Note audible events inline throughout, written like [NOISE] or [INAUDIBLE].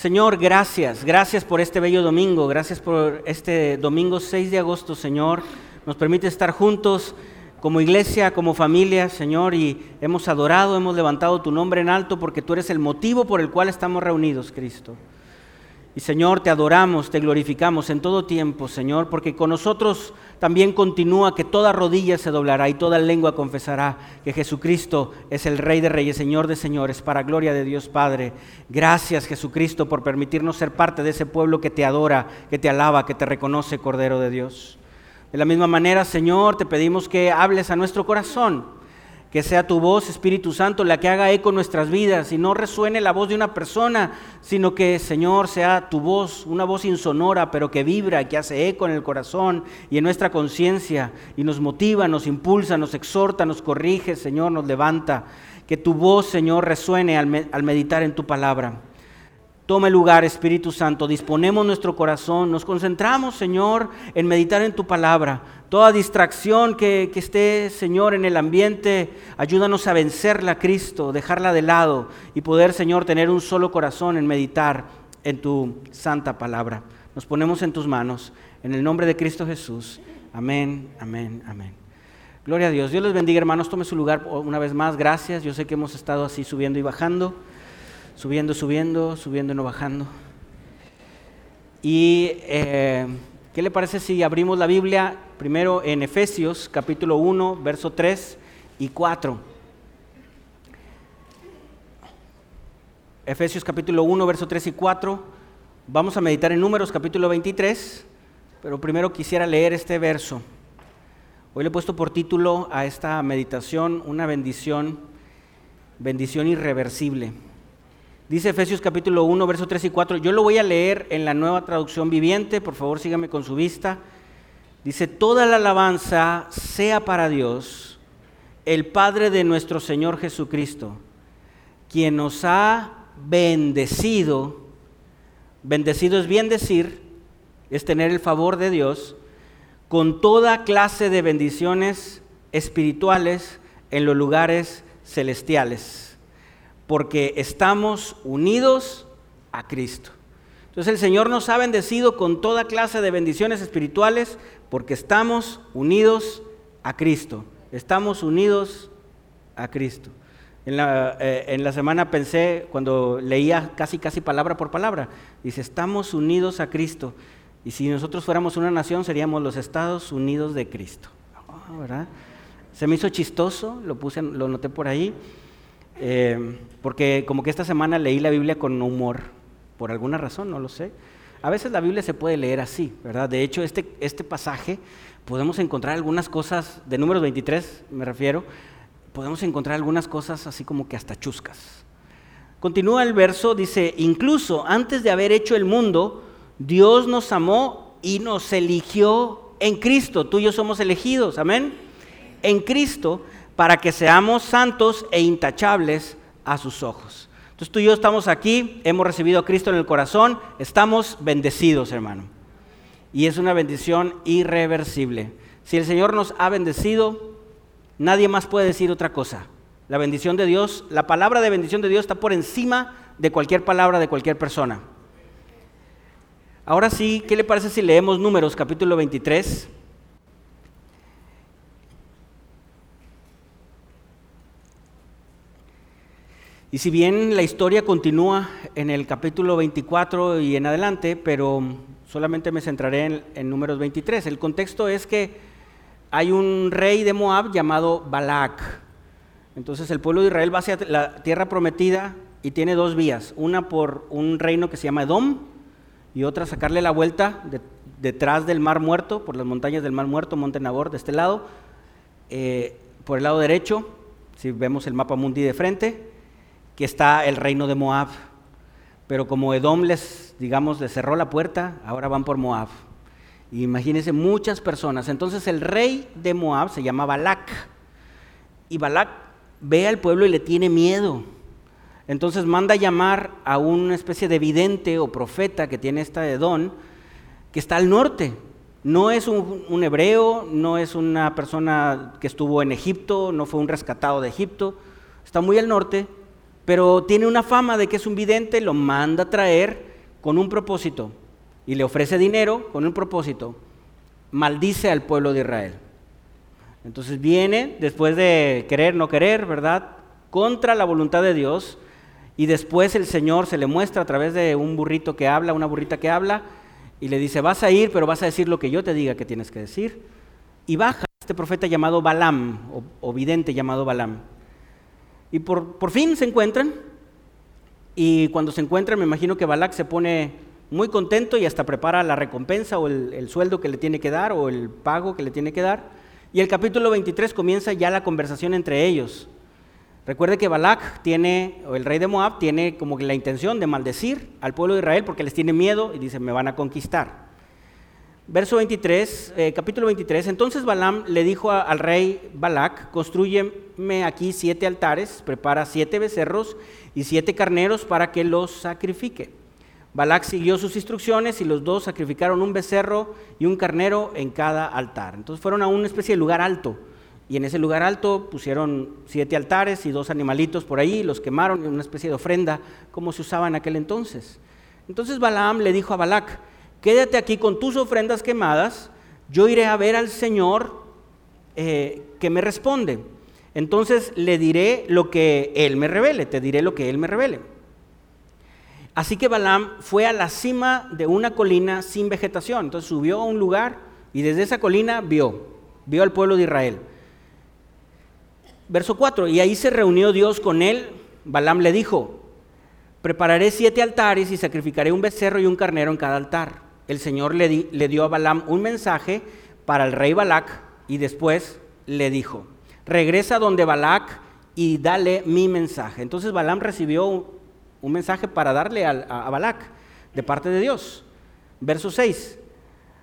Señor, gracias, gracias por este bello domingo, gracias por este domingo 6 de agosto, Señor. Nos permite estar juntos como iglesia, como familia, Señor, y hemos adorado, hemos levantado tu nombre en alto porque tú eres el motivo por el cual estamos reunidos, Cristo. Y Señor, te adoramos, te glorificamos en todo tiempo, Señor, porque con nosotros también continúa que toda rodilla se doblará y toda lengua confesará que Jesucristo es el Rey de Reyes, Señor de Señores, para gloria de Dios Padre. Gracias, Jesucristo, por permitirnos ser parte de ese pueblo que te adora, que te alaba, que te reconoce, Cordero de Dios. De la misma manera, Señor, te pedimos que hables a nuestro corazón que sea tu voz, Espíritu Santo, la que haga eco en nuestras vidas y no resuene la voz de una persona, sino que, Señor, sea tu voz, una voz insonora, pero que vibra, que hace eco en el corazón y en nuestra conciencia y nos motiva, nos impulsa, nos exhorta, nos corrige, Señor, nos levanta. Que tu voz, Señor, resuene al, al meditar en tu palabra. Tome lugar, Espíritu Santo. Disponemos nuestro corazón. Nos concentramos, Señor, en meditar en tu palabra. Toda distracción que, esté, Señor, en el ambiente, ayúdanos a vencerla, Cristo, dejarla de lado y poder, Señor, tener un solo corazón en meditar en tu santa palabra. Nos ponemos en tus manos. En el nombre de Cristo Jesús. Amén, amén, amén. Gloria a Dios. Dios les bendiga, hermanos. Tome su lugar una vez más. Gracias. Yo sé que hemos estado así subiendo y bajando subiendo, subiendo, subiendo y no bajando. Y eh, ¿qué le parece si abrimos la Biblia primero en Efesios capítulo 1, verso 3 y 4? Efesios capítulo 1, verso 3 y 4. Vamos a meditar en números capítulo 23, pero primero quisiera leer este verso. Hoy le he puesto por título a esta meditación una bendición, bendición irreversible. Dice Efesios capítulo 1, verso 3 y 4. Yo lo voy a leer en la nueva traducción viviente, por favor sígame con su vista. Dice, toda la alabanza sea para Dios, el Padre de nuestro Señor Jesucristo, quien nos ha bendecido. Bendecido es bien decir, es tener el favor de Dios, con toda clase de bendiciones espirituales en los lugares celestiales porque estamos unidos a Cristo. Entonces el Señor nos ha bendecido con toda clase de bendiciones espirituales porque estamos unidos a Cristo. Estamos unidos a Cristo. En la, eh, en la, semana pensé, cuando leía casi, casi palabra por palabra, dice, estamos unidos a Cristo. Y si nosotros fuéramos una nación, seríamos los Estados Unidos de Cristo. Ah, ¿verdad? Se me hizo chistoso, lo, puse, lo noté por ahí. Eh, porque como que esta semana leí la Biblia con humor, por alguna razón, no lo sé. A veces la Biblia se puede leer así, ¿verdad? De hecho, este, este pasaje podemos encontrar algunas cosas, de números 23 me refiero, podemos encontrar algunas cosas así como que hasta chuscas. Continúa el verso, dice, incluso antes de haber hecho el mundo, Dios nos amó y nos eligió en Cristo. Tú y yo somos elegidos, amén. En Cristo para que seamos santos e intachables a sus ojos. Entonces tú y yo estamos aquí, hemos recibido a Cristo en el corazón, estamos bendecidos, hermano. Y es una bendición irreversible. Si el Señor nos ha bendecido, nadie más puede decir otra cosa. La bendición de Dios, la palabra de bendición de Dios está por encima de cualquier palabra de cualquier persona. Ahora sí, ¿qué le parece si leemos números capítulo 23? Y si bien la historia continúa en el capítulo 24 y en adelante, pero solamente me centraré en, números 23. El contexto es que hay un rey de Moab llamado Balak. Entonces el pueblo de Israel va hacia la tierra prometida y tiene dos vías. Una por un reino que se llama Edom y otra sacarle la vuelta detrás del Mar Muerto, por las montañas del Mar Muerto, Monte Nabor, de este lado. Eh, por el lado derecho, si vemos el mapa mundi de frente, que está el reino de Moab. Pero como Edom les, digamos, les cerró la puerta, ahora van por Moab. imagínense muchas personas. Entonces el rey de Moab se llama Balak. Y Balak ve al pueblo y le tiene miedo. Entonces manda llamar a una especie de vidente o profeta que tiene esta Edom, que está al norte. No es un, un, hebreo, no es una persona que estuvo en Egipto, no fue un rescatado de Egipto, está muy al norte pero tiene una fama de que es un vidente, lo manda a traer con un propósito y le ofrece dinero con un propósito, maldice al pueblo de Israel. Entonces viene, después de querer, no querer, ¿verdad? Contra la voluntad de Dios. Y después el Señor se le muestra a través de un burrito que habla, una burrita que habla, y le dice, vas a ir, pero vas a decir lo que yo te diga que tienes que decir. Y baja este profeta llamado Balaam, o, vidente llamado Balaam. Y por, por, fin se encuentran, y cuando se encuentran me imagino que Balak se pone muy contento y hasta prepara la recompensa o el, el sueldo que le tiene que dar o el pago que le tiene que dar. Y el capítulo 23 comienza ya la conversación entre ellos. Recuerde que Balak tiene, o el rey de Moab, tiene como la intención de maldecir al pueblo de Israel porque les tiene miedo y dice, me van a conquistar. Verso 23, eh, capítulo 23, entonces Balaam le dijo al rey Balak, construyeme aquí siete altares, prepara siete becerros y siete carneros para que los sacrifique. Balac siguió sus instrucciones y los dos sacrificaron un becerro y un carnero en cada altar. Entonces fueron a una especie de lugar alto. Y en ese lugar alto pusieron siete altares y dos animalitos por ahí, los quemaron en una especie de ofrenda, como se usaba en aquel entonces. Entonces Balaam le dijo a Balac, quédate aquí con tus ofrendas quemadas, yo iré a ver al Señor eh, que me responde. Entonces le diré lo que Él me revele, te diré lo que Él me revele. Así que Balaam fue a la cima de una colina sin vegetación. Entonces subió a un lugar y desde esa colina vio, vio al pueblo de Israel. Verso 4, y ahí se reunió Dios con él. Balaam le dijo, prepararé siete altares y sacrificaré un becerro y un carnero en cada altar. El Señor le, dio a Balaam un mensaje para el rey Balac y después le dijo, regresa donde Balac y dale mi mensaje. Entonces Balaam recibió un mensaje para darle a, a Balac de parte de Dios. Verso 6.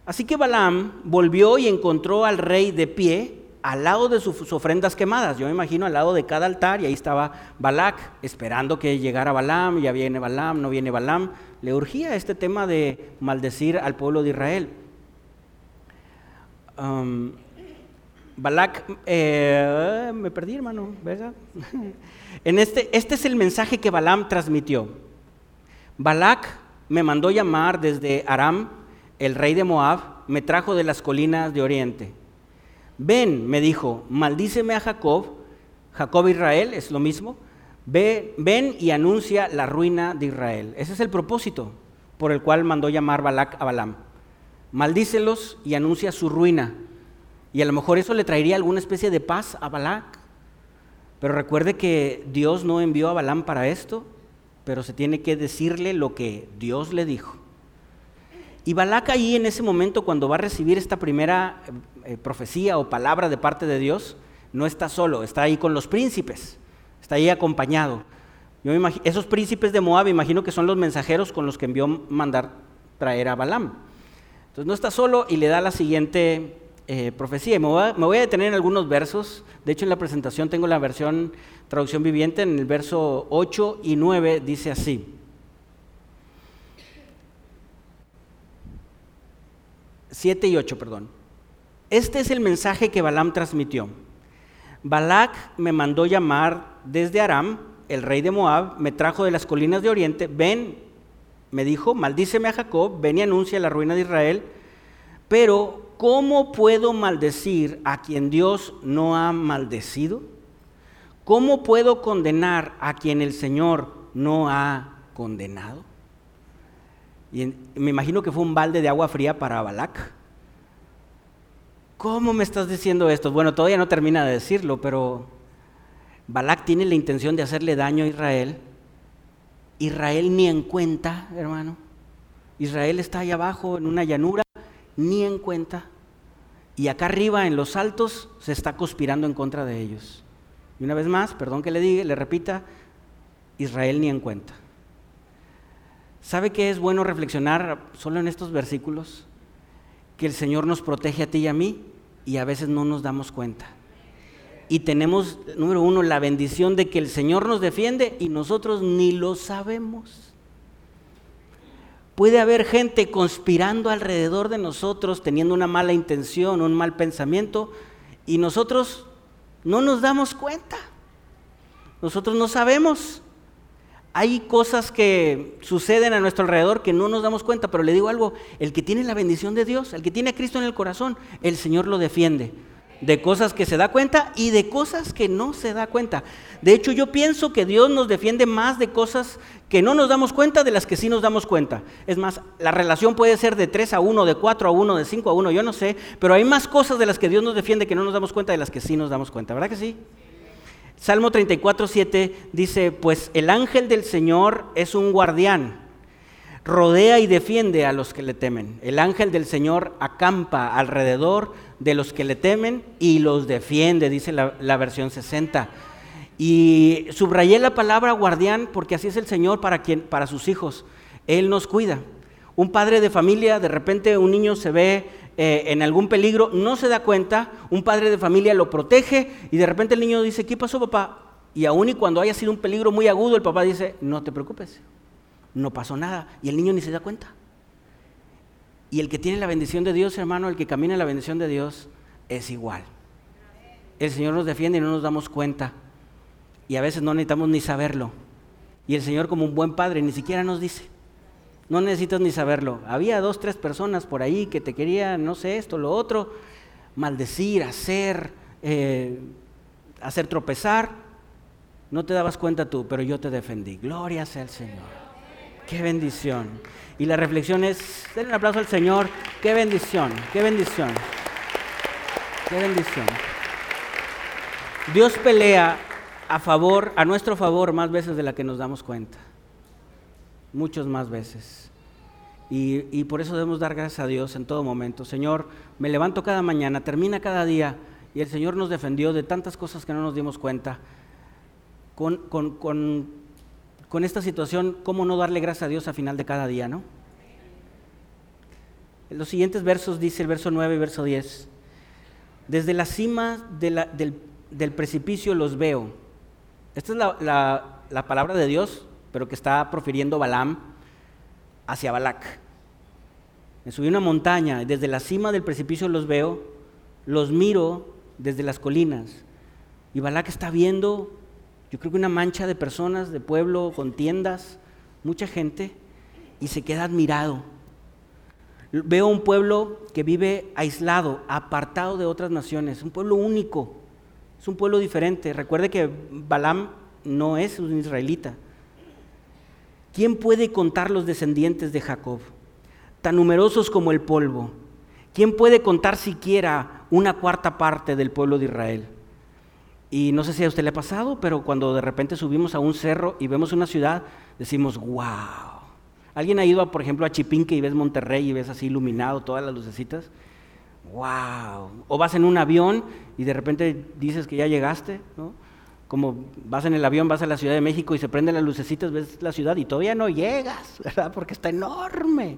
Así que Balaam volvió y encontró al rey de pie al lado de sus ofrendas quemadas. Yo me imagino al lado de cada altar y ahí estaba Balac esperando que llegara Balaam. Ya viene Balaam, no viene Balaam. Le urgía este tema de maldecir al pueblo de Israel. Um, Balak, eh, me perdí hermano, ¿verdad? [LAUGHS] en este, este es el mensaje que Balaam transmitió. Balak me mandó llamar desde Aram, el rey de Moab, me trajo de las colinas de Oriente. Ven, me dijo, maldíceme a Jacob, Jacob Israel, es lo mismo. ven y anuncia la ruina de Israel. Ese es el propósito por el cual mandó llamar Balak a Balaam. Maldícelos y anuncia su ruina. Y a lo mejor eso le traería alguna especie de paz a Balac. Pero recuerde que Dios no envió a Balaam para esto, pero se tiene que decirle lo que Dios le dijo. Y Balac ahí en ese momento, cuando va a recibir esta primera eh, eh, profecía o palabra de parte de Dios, no está solo, está ahí con los príncipes, está ahí acompañado. Yo esos príncipes de Moab, imagino que son los mensajeros con los que envió mandar traer a Balaam. Entonces no está solo y le da la siguiente eh, profecía. Me voy, a, detener en algunos versos. De hecho, en la presentación tengo la versión traducción viviente. En el verso 8 y 9 dice así. Siete y 8, perdón. Este es el mensaje que Balaam transmitió. Balac me mandó llamar desde Aram, el rey de Moab, me trajo de las colinas de Oriente, ven, me dijo, maldíceme a Jacob, ven y anuncia la ruina de Israel, pero ¿cómo puedo maldecir a quien Dios no ha maldecido? ¿Cómo puedo condenar a quien el Señor no ha condenado? Y me imagino que fue un balde de agua fría para Balac. ¿Cómo me estás diciendo esto? Bueno, todavía no termina de decirlo, pero Balac tiene la intención de hacerle daño a Israel. Israel ni en cuenta, hermano. Israel está ahí abajo en una llanura ni en cuenta. Y acá arriba, en los altos, se está conspirando en contra de ellos. Y una vez más, perdón que le diga, le repita, Israel ni en cuenta. ¿Sabe qué es bueno reflexionar solo en estos versículos? Que el Señor nos protege a ti y a mí y a veces no nos damos cuenta. Y tenemos, número uno, la bendición de que el Señor nos defiende y nosotros ni lo sabemos. Puede haber gente conspirando alrededor de nosotros, teniendo una mala intención, un mal pensamiento, y nosotros no nos damos cuenta. Nosotros no sabemos. Hay cosas que suceden a nuestro alrededor que no nos damos cuenta, pero le digo algo, el que tiene la bendición de Dios, el que tiene a Cristo en el corazón, el Señor lo defiende de cosas que se da cuenta y de cosas que no se da cuenta. De hecho, yo pienso que Dios nos defiende más de cosas que no nos damos cuenta de las que sí nos damos cuenta. Es más, la relación puede ser de 3 a 1, de 4 a 1, de 5 a 1, yo no sé, pero hay más cosas de las que Dios nos defiende que no nos damos cuenta de las que sí nos damos cuenta, ¿verdad que sí? Salmo 34, 7 dice, pues el ángel del Señor es un guardián rodea y defiende a los que le temen. El ángel del Señor acampa alrededor de los que le temen y los defiende, dice la, versión 60. Y subrayé la palabra guardián porque así es el Señor para, quien, para sus hijos. Él nos cuida. Un padre de familia, de repente un niño se ve eh, en algún peligro, no se da cuenta, un padre de familia lo protege y de repente el niño dice, ¿qué pasó papá? Y aún y cuando haya sido un peligro muy agudo, el papá dice, no te preocupes, no pasó nada. Y el niño ni se da cuenta. Y el que tiene la bendición de Dios, hermano, el que camina en la bendición de Dios, es igual. El Señor nos defiende y no nos damos cuenta. Y a veces no necesitamos ni saberlo. Y el Señor como un buen padre ni siquiera nos dice. No necesitas ni saberlo. Había dos, tres personas por ahí que te querían, no sé, esto, lo otro, maldecir, hacer, eh, hacer tropezar. No te dabas cuenta tú, pero yo te defendí. Gloria sea el Señor. Qué bendición. Y la reflexión es, denle un aplauso al Señor. Qué bendición, qué bendición. Qué bendición. Dios pelea a favor, a nuestro favor, más veces de la que nos damos cuenta. Muchas más veces. Y, y, por eso debemos dar gracias a Dios en todo momento. Señor, me levanto cada mañana, termina cada día y el Señor nos defendió de tantas cosas que no nos dimos cuenta. Con, con, con con esta situación, ¿cómo no darle gracias a Dios al final de cada día, no? En los siguientes versos dice el verso 9 y verso 10, desde la cima del, precipicio los veo. Esta es la, palabra de Dios, pero que está profiriendo Balaam hacia Balac. Me subí una montaña, desde la cima del precipicio los veo, los miro desde las colinas. Y Balac está viendo yo creo que una mancha de personas, de pueblo, con tiendas, mucha gente, y se queda admirado. Veo un pueblo que vive aislado, apartado de otras naciones, un pueblo único, es un pueblo diferente. Recuerde que Balaam no es un israelita. ¿Quién puede contar los descendientes de Jacob? Tan numerosos como el polvo. ¿Quién puede contar siquiera una cuarta parte del pueblo de Israel? Y no sé si a usted le ha pasado, pero cuando de repente subimos a un cerro y vemos una ciudad, decimos, wow. ¿Alguien ha ido, por ejemplo, a Chipinque y ves Monterrey y ves así iluminado todas las lucecitas? ¡Wow! O vas en un avión y de repente dices que ya llegaste, ¿no? Como vas en el avión, vas a la Ciudad de México y se prenden las lucecitas, ves la ciudad y todavía no llegas, [LAUGHS] ¿verdad? Porque está enorme.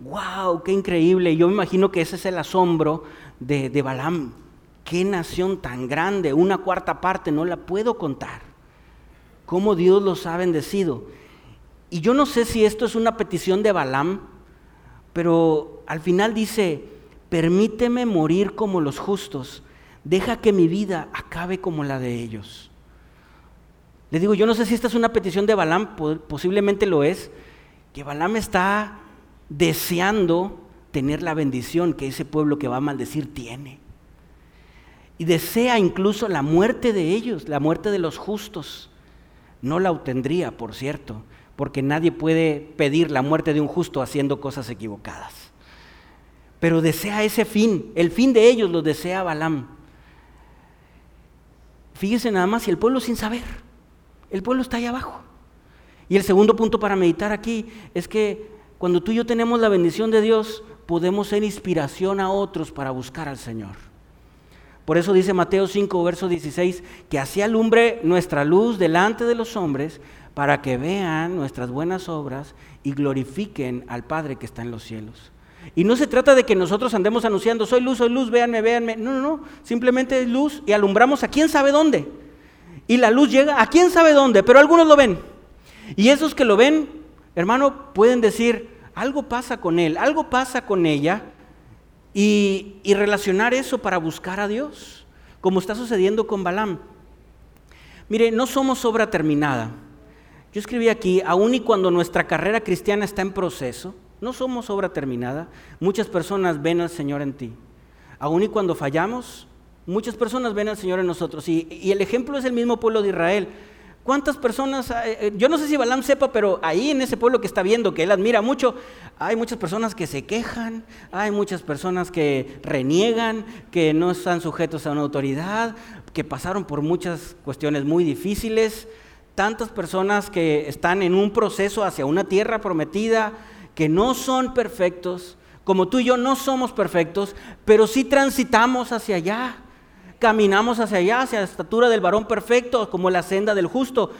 ¡Wow! ¡Qué increíble! Yo me imagino que ese es el asombro de, de Balaam qué nación tan grande, una cuarta parte, no la puedo contar. Cómo Dios los ha bendecido. Y yo no sé si esto es una petición de Balaam, pero al final dice, permíteme morir como los justos, deja que mi vida acabe como la de ellos. Le digo, yo no sé si esta es una petición de Balaam, posiblemente lo es, que Balaam está deseando tener la bendición que ese pueblo que va a maldecir tiene y desea incluso la muerte de ellos, la muerte de los justos. No la obtendría, por cierto, porque nadie puede pedir la muerte de un justo haciendo cosas equivocadas. Pero desea ese fin, el fin de ellos lo desea Balaam. Fíjese nada más, y el pueblo sin saber, el pueblo está ahí abajo. Y el segundo punto para meditar aquí es que cuando tú y yo tenemos la bendición de Dios, podemos ser inspiración a otros para buscar al Señor. Por eso dice Mateo 5, verso 16, que así alumbre nuestra luz delante de los hombres para que vean nuestras buenas obras y glorifiquen al Padre que está en los cielos. Y no se trata de que nosotros andemos anunciando, soy luz, soy luz, véanme, véanme. No, no, no, simplemente es luz y alumbramos a quién sabe dónde. Y la luz llega a quién sabe dónde, pero algunos lo ven. Y esos que lo ven, hermano, pueden decir, algo pasa con él, algo pasa con ella, y, relacionar eso para buscar a Dios, como está sucediendo con Balaam. Mire, no somos obra terminada. Yo escribí aquí, aun y cuando nuestra carrera cristiana está en proceso, no somos obra terminada, muchas personas ven al Señor en ti. Aun y cuando fallamos, muchas personas ven al Señor en nosotros. Y, y el ejemplo es el mismo pueblo de Israel. ¿Cuántas personas, eh, eh, yo no sé si Balaam sepa, pero ahí en ese pueblo que está viendo, que él admira mucho, hay muchas personas que se quejan, hay muchas personas que reniegan, que no están sujetos a una autoridad, que pasaron por muchas cuestiones muy difíciles, tantas personas que están en un proceso hacia una tierra prometida, que no son perfectos, como tú y yo no somos perfectos, pero sí transitamos hacia allá caminamos hacia allá, hacia la estatura del varón perfecto, como la senda del justo.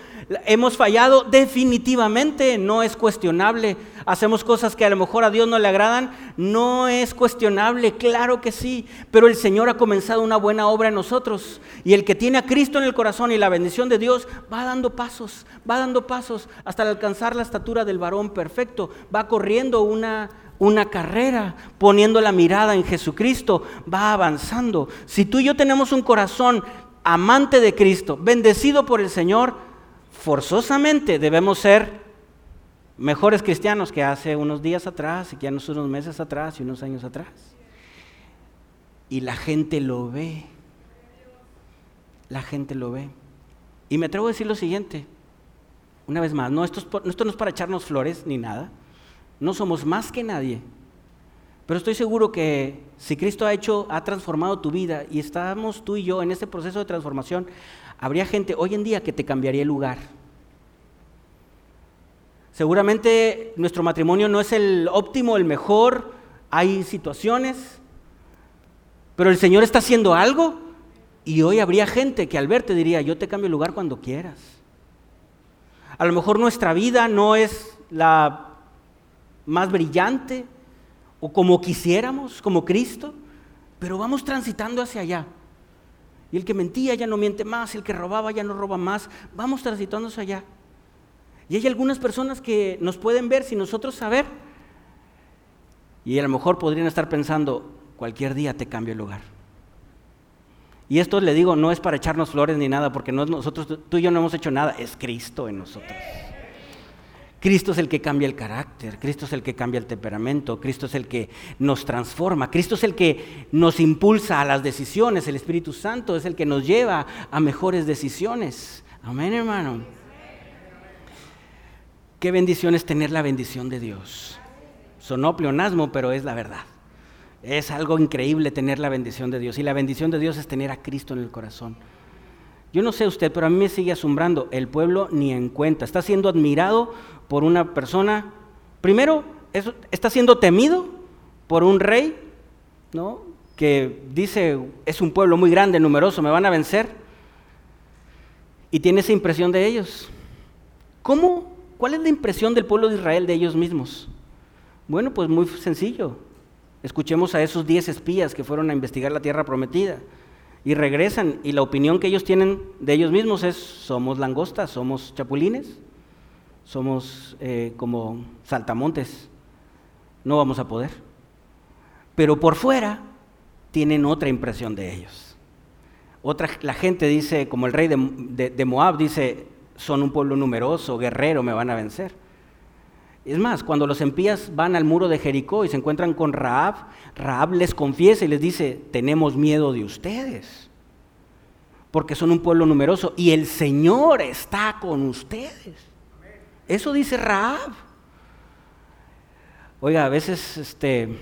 Hemos fallado definitivamente, no es cuestionable. Hacemos cosas que a lo mejor a Dios no le agradan, no es cuestionable, claro que sí, pero el Señor ha comenzado una buena obra en nosotros. Y el que tiene a Cristo en el corazón y la bendición de Dios va dando pasos, va dando pasos hasta alcanzar la estatura del varón perfecto, va corriendo una una carrera, poniendo la mirada en Jesucristo, va avanzando. Si tú y yo tenemos un corazón amante de Cristo, bendecido por el Señor, forzosamente debemos ser mejores cristianos que hace unos días atrás y que hace unos meses atrás y unos años atrás. Y la gente lo ve. La gente lo ve. Y me atrevo a decir lo siguiente, una vez más, no, esto, esto no es para echarnos flores ni nada. No somos más que nadie. Pero estoy seguro que si Cristo ha hecho, ha transformado tu vida y estamos tú y yo en este proceso de transformación, habría gente hoy en día que te cambiaría el lugar. Seguramente nuestro matrimonio no es el óptimo, el mejor, hay situaciones, pero el Señor está haciendo algo y hoy habría gente que al verte diría, yo te cambio el lugar cuando quieras. A lo mejor nuestra vida no es la más brillante o como quisiéramos, como Cristo, pero vamos transitando hacia allá. Y el que mentía ya no miente más, el que robaba ya no roba más, vamos transitando hacia allá. Y hay algunas personas que nos pueden ver sin nosotros saber. Y a lo mejor podrían estar pensando, cualquier día te cambio el lugar. Y esto le digo, no es para echarnos flores ni nada, porque no nosotros, tú y yo no hemos hecho nada, es Cristo en nosotros. Cristo es el que cambia el carácter, Cristo es el que cambia el temperamento, Cristo es el que nos transforma, Cristo es el que nos impulsa a las decisiones, el Espíritu Santo es el que nos lleva a mejores decisiones. Amén, hermano. Qué bendición es tener la bendición de Dios. Sonó pleonasmo, pero es la verdad. Es algo increíble tener la bendición de Dios. Y la bendición de Dios es tener a Cristo en el corazón. Yo no sé usted, pero a mí me sigue asombrando. El pueblo ni en cuenta. Está siendo admirado por una persona. Primero, está siendo temido por un rey, ¿no? Que dice, es un pueblo muy grande, numeroso, me van a vencer. Y tiene esa impresión de ellos. ¿Cómo? ¿Cuál es la impresión del pueblo de Israel de ellos mismos? Bueno, pues muy sencillo. Escuchemos a esos diez espías que fueron a investigar la tierra prometida y regresan y la opinión que ellos tienen de ellos mismos es somos langostas, somos chapulines, somos eh, como saltamontes, no vamos a poder. Pero por fuera tienen otra impresión de ellos. La gente dice, como el rey de Moab dice, son un pueblo numeroso, guerrero, me van a vencer. Es más, cuando los empías van al muro de Jericó y se encuentran con Raab, Raab les confiesa y les dice, tenemos miedo de ustedes, porque son un pueblo numeroso y el Señor está con ustedes. Eso dice Raab. Oiga, a veces, este,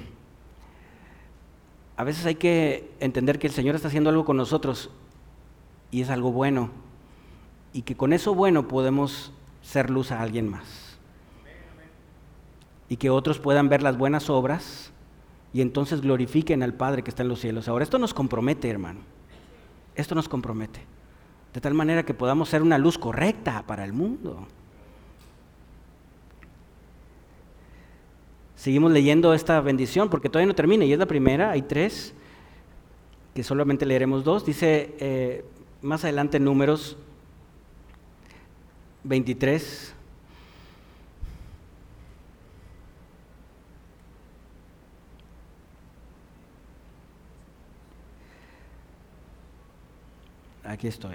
a veces hay que entender que el Señor está haciendo algo con nosotros y es algo bueno y que con eso bueno podemos ser luz a alguien más y que otros puedan ver las buenas obras y entonces glorifiquen al Padre que está en los cielos. Ahora, esto nos compromete, hermano. Esto nos compromete. De tal manera que podamos ser una luz correcta para el mundo. Seguimos leyendo esta bendición porque todavía no termina y es la primera, hay tres, que solamente leeremos dos. Dice eh, más adelante en números 23, Aquí estoy.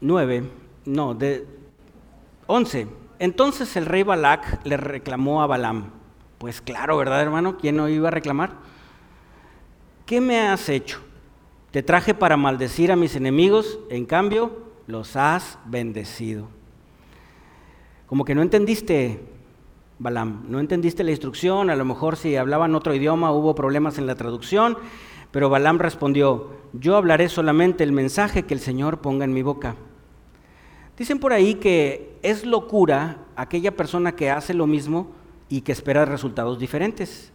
9, no, de 11. Entonces el rey Balac le reclamó a Balaam. Pues claro, ¿verdad, hermano? ¿Quién no iba a reclamar? ¿Qué me has hecho? Te traje para maldecir a mis enemigos, en cambio los has bendecido. Como que no entendiste, Balaam, no entendiste la instrucción, a lo mejor si hablaban otro idioma hubo problemas en la traducción, pero Balaam respondió, yo hablaré solamente el mensaje que el Señor ponga en mi boca. Dicen por ahí que es locura aquella persona que hace lo mismo y que espera resultados diferentes.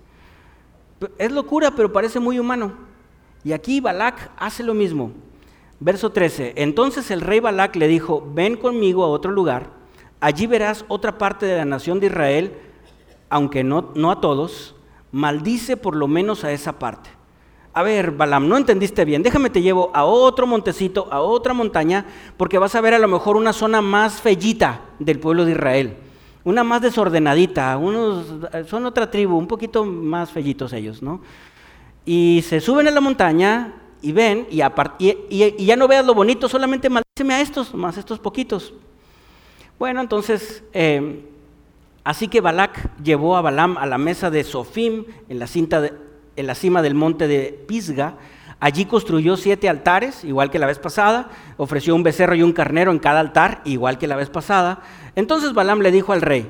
Es locura, pero parece muy humano. Y aquí Balac hace lo mismo. Verso 13. Entonces el rey Balac le dijo, ven conmigo a otro lugar, allí verás otra parte de la nación de Israel, aunque no, no a todos, maldice por lo menos a esa parte a ver, Balaam, no entendiste bien, déjame te llevo a otro montecito, a otra montaña, porque vas a ver a lo mejor una zona más fellita del pueblo de Israel, una más desordenadita, unos, son otra tribu, un poquito más fellitos ellos, ¿no? Y se suben a la montaña y ven, y, y, ya no veas lo bonito, solamente maldíceme a estos, más estos poquitos. Bueno, entonces, eh, así que Balac llevó a Balaam a la mesa de Sofim, en la cinta de, en la cima del monte de Pisga. Allí construyó siete altares, igual que la vez pasada, ofreció un becerro y un carnero en cada altar, igual que la vez pasada. Entonces Balaam le dijo al rey,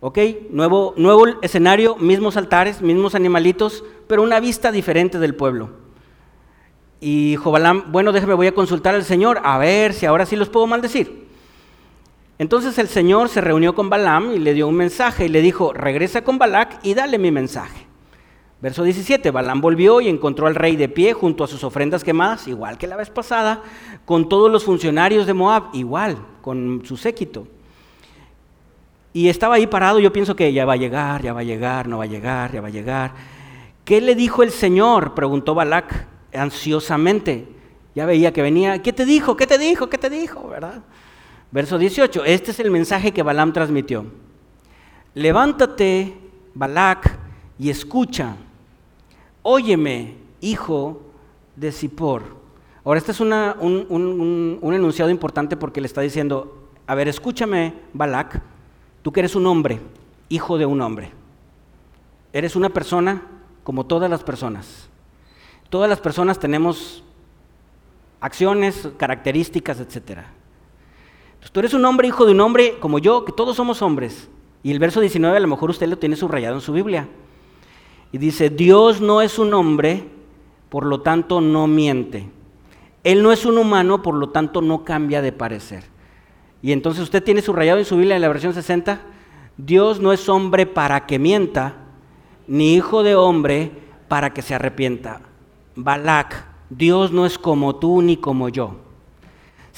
ok, nuevo, nuevo escenario, mismos altares, mismos animalitos, pero una vista diferente del pueblo. Y dijo Balaam, bueno, déjeme, voy a consultar al Señor, a ver si ahora sí los puedo maldecir. Entonces el Señor se reunió con Balaam y le dio un mensaje y le dijo, regresa con Balac y dale mi mensaje. Verso 17, Balán volvió y encontró al rey de pie junto a sus ofrendas quemadas, igual que la vez pasada, con todos los funcionarios de Moab, igual, con su séquito. Y estaba ahí parado, yo pienso que ya va a llegar, ya va a llegar, no va a llegar, ya va a llegar. ¿Qué le dijo el Señor? preguntó Balac ansiosamente. Ya veía que venía, ¿qué te dijo? ¿Qué te dijo? ¿Qué te dijo? ¿Verdad? Verso 18, este es el mensaje que Balaam transmitió. Levántate, Balac, y escucha óyeme, hijo de Zippor. Ahora, este es un, enunciado importante porque le está diciendo, a ver, escúchame, Balak, tú que eres un hombre, hijo de un hombre. Eres una persona como todas las personas. Todas las personas tenemos acciones, características, etc. tú eres un hombre, hijo de un hombre como yo, que todos somos hombres. Y el verso 19 a lo mejor usted lo tiene subrayado en su Biblia. Y dice, Dios no es un hombre, por lo tanto no miente. Él no es un humano, por lo tanto no cambia de parecer. Y entonces usted tiene subrayado en su Biblia en la versión 60, Dios no es hombre para que mienta, ni hijo de hombre para que se arrepienta. Balak, Dios no es como tú ni como yo.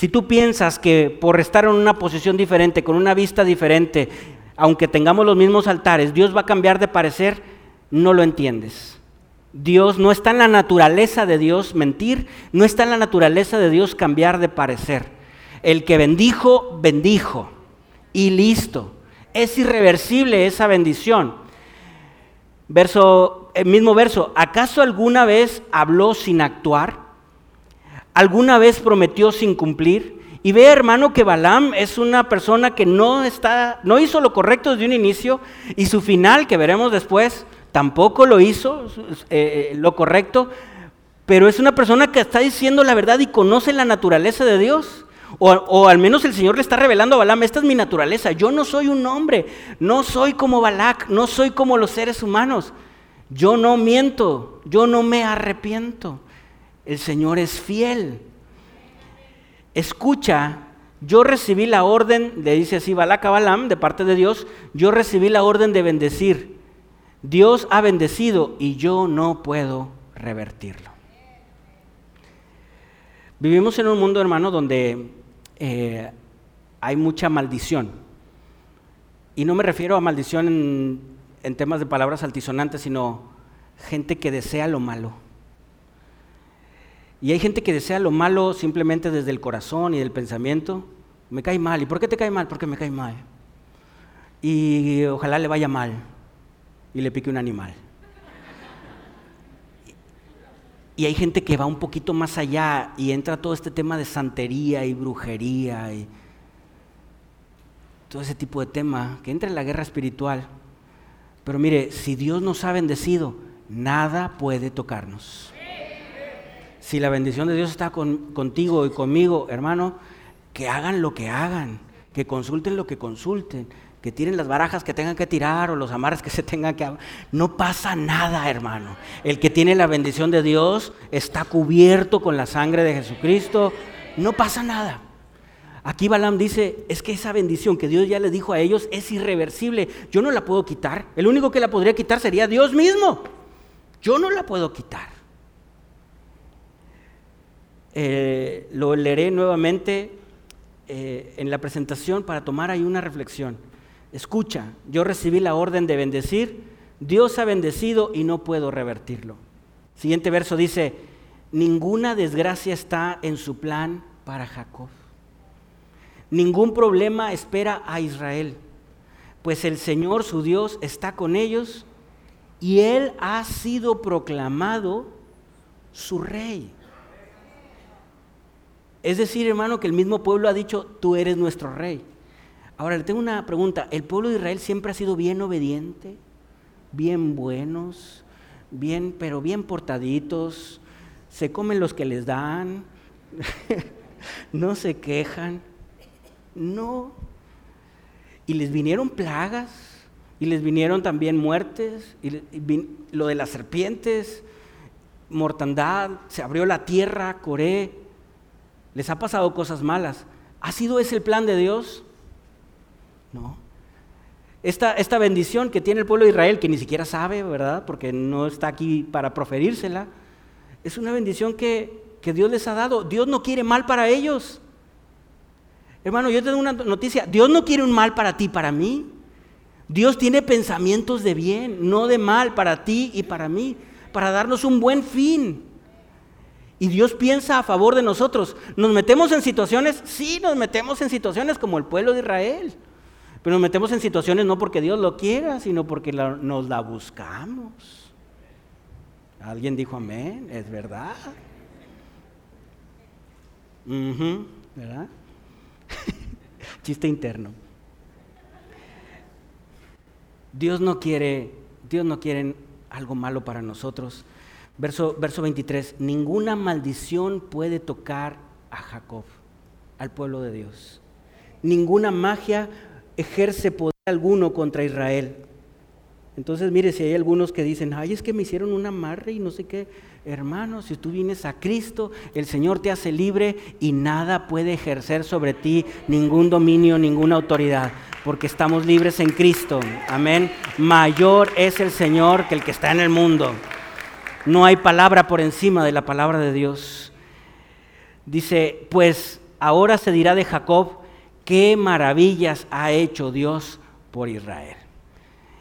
Si tú piensas que por estar en una posición diferente, con una vista diferente, aunque tengamos los mismos altares, Dios va a cambiar de parecer, no lo entiendes. Dios no está en la naturaleza de Dios mentir, no está en la naturaleza de Dios cambiar de parecer. El que bendijo, bendijo. Y listo. Es irreversible esa bendición. Verso, el mismo verso, ¿acaso alguna vez habló sin actuar? ¿Alguna vez prometió sin cumplir? Y ve, hermano, que Balaam es una persona que no está, no hizo lo correcto desde un inicio y su final, que veremos después, tampoco lo hizo eh, lo correcto, pero es una persona que está diciendo la verdad y conoce la naturaleza de Dios. O, al menos el Señor le está revelando a Balaam, esta es mi naturaleza, yo no soy un hombre, no soy como Balac, no soy como los seres humanos, yo no miento, yo no me arrepiento, el Señor es fiel. Escucha, yo recibí la orden, le dice así Balaam, de parte de Dios, yo recibí la orden de bendecir. Dios ha bendecido y yo no puedo revertirlo. Vivimos en un mundo, hermano, donde eh, hay mucha maldición. Y no me refiero a maldición en, en temas de palabras altisonantes, sino gente que desea lo malo. Y hay gente que desea lo malo simplemente desde el corazón y del pensamiento. Me cae mal. ¿Y por qué te cae mal? Porque me cae mal. Y ojalá le vaya mal y le pique un animal. Y hay gente que va un poquito más allá y entra todo este tema de santería y brujería y todo ese tipo de tema, que entra en la guerra espiritual. Pero mire, si Dios nos ha bendecido, nada puede tocarnos. Si la bendición de Dios está contigo y conmigo, hermano, que hagan lo que hagan, que consulten lo que consulten, que tiren las barajas que tengan que tirar o los amarres que [LAUGHS] se tengan que... No pasa nada, hermano. El que tiene la bendición de Dios está cubierto con la sangre de Jesucristo. No pasa nada. Aquí Balaam dice, es que esa bendición que Dios ya le dijo a ellos es irreversible. Yo no la puedo quitar. El único que la podría quitar sería Dios mismo. Yo no la puedo quitar. Eh, lo leeré nuevamente eh, en la presentación para tomar ahí una reflexión. Escucha, yo recibí la orden de bendecir, Dios ha bendecido y no puedo revertirlo. Siguiente verso dice, ninguna desgracia está en su plan para Jacob. Ningún problema espera a Israel, pues el Señor su Dios está con ellos y Él ha sido proclamado su rey. Es decir, hermano, que el mismo pueblo ha dicho, tú eres nuestro rey. Ahora le tengo una pregunta. ¿El pueblo de Israel siempre ha sido bien obediente? ¿Bien buenos? Bien, pero bien portaditos? ¿Se comen los que les dan? [LAUGHS] ¿No se quejan? No. Y les vinieron plagas, y les vinieron también muertes, y, lo de las serpientes, mortandad, se abrió la tierra, Coré, les ha pasado cosas malas. ¿Ha sido ese el plan de Dios? No. Esta, esta bendición que tiene el pueblo de Israel, que ni siquiera sabe, ¿verdad? Porque no está aquí para proferírsela, es una bendición que, que Dios les ha dado. Dios no quiere mal para ellos. Hermano, yo te doy una noticia. Dios no quiere un mal para ti, para mí. Dios tiene pensamientos de bien, no de mal para ti y para mí, para darnos un buen fin. Y Dios piensa a favor de nosotros. ¿Nos metemos en situaciones? Sí, nos metemos en situaciones como el pueblo de Israel. Pero nos metemos en situaciones no porque Dios lo quiera, sino porque nos la buscamos. Alguien dijo amén, es verdad. ¿Verdad? [LAUGHS] Chiste interno. Dios no quiere, Dios no quiere algo malo para nosotros. Verso, verso 23, ninguna maldición puede tocar a Jacob, al pueblo de Dios. Ninguna magia ejerce poder alguno contra Israel. Entonces, mire, si hay algunos que dicen, ay, es que me hicieron un amarre y no sé qué. Hermano, si tú vienes a Cristo, el Señor te hace libre y nada puede ejercer sobre ti ningún dominio, ninguna autoridad, porque estamos libres en Cristo. Amén. Mayor es el Señor que el que está en el mundo. No hay palabra por encima de la palabra de Dios. Dice, pues ahora se dirá de Jacob, qué maravillas ha hecho Dios por Israel.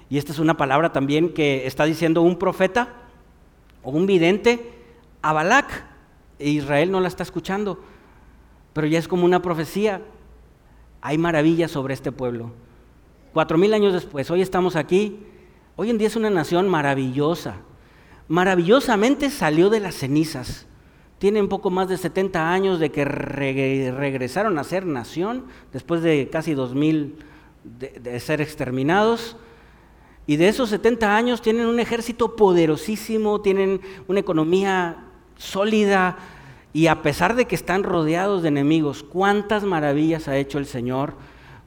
Y esta es una palabra también que está diciendo un profeta o un vidente a Balac. E Israel no la está escuchando, pero ya es como una profecía. Hay maravillas sobre este pueblo. Cuatro mil años después, hoy estamos aquí. Hoy en día es una nación maravillosa. Maravillosamente salió de las cenizas tienen poco más de 70 años de que regresaron a ser nación, después de casi 2000 de, de ser exterminados. Y de esos 70 años tienen un ejército poderosísimo, tienen una economía sólida, y a pesar de que están rodeados de enemigos, cuántas maravillas ha hecho el Señor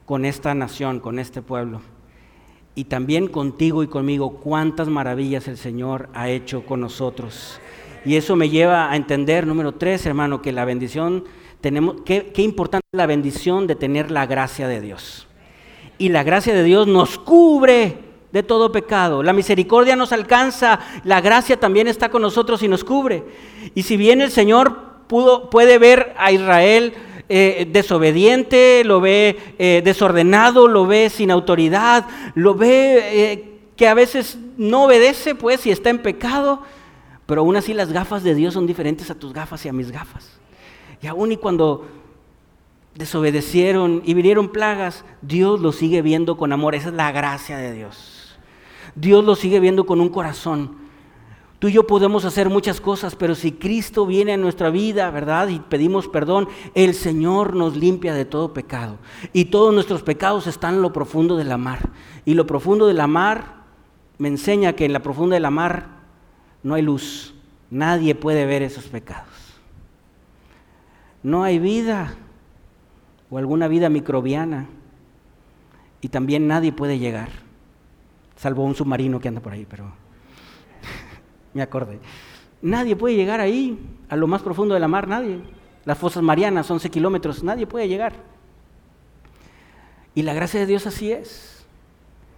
con esta nación, con este pueblo. Y también contigo y conmigo, cuántas maravillas el Señor ha hecho con nosotros. Y eso me lleva a entender, número tres, hermano, que la bendición, tenemos, qué, importante es la bendición de tener la gracia de Dios. Y la gracia de Dios nos cubre de todo pecado. La misericordia nos alcanza, la gracia también está con nosotros y nos cubre. Y si bien el Señor pudo, puede ver a Israel eh, desobediente, lo ve eh, desordenado, lo ve sin autoridad, lo ve eh, que a veces no obedece, pues, y está en pecado, pero aún así las gafas de Dios son diferentes a tus gafas y a mis gafas. Y aún y cuando desobedecieron y vinieron plagas, Dios lo sigue viendo con amor. Esa es la gracia de Dios. Dios lo sigue viendo con un corazón. Tú y yo podemos hacer muchas cosas, pero si Cristo viene a nuestra vida, ¿verdad? Y pedimos perdón, el Señor nos limpia de todo pecado. Y todos nuestros pecados están en lo profundo de la mar. Y lo profundo de la mar me enseña que en la profunda de la mar no hay luz. Nadie puede ver esos pecados. No hay vida o alguna vida microbiana. Y también nadie puede llegar, salvo un submarino que anda por ahí, pero me acordé. Nadie puede llegar ahí, a lo más profundo de la mar, nadie. Las fosas marianas, 11 kilómetros, nadie puede llegar. Y la gracia de Dios así es.